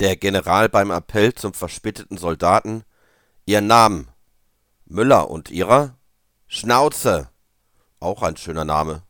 Der General beim Appell zum verspäteten Soldaten: Ihr Namen? Müller und Ihrer? Schnauze! Auch ein schöner Name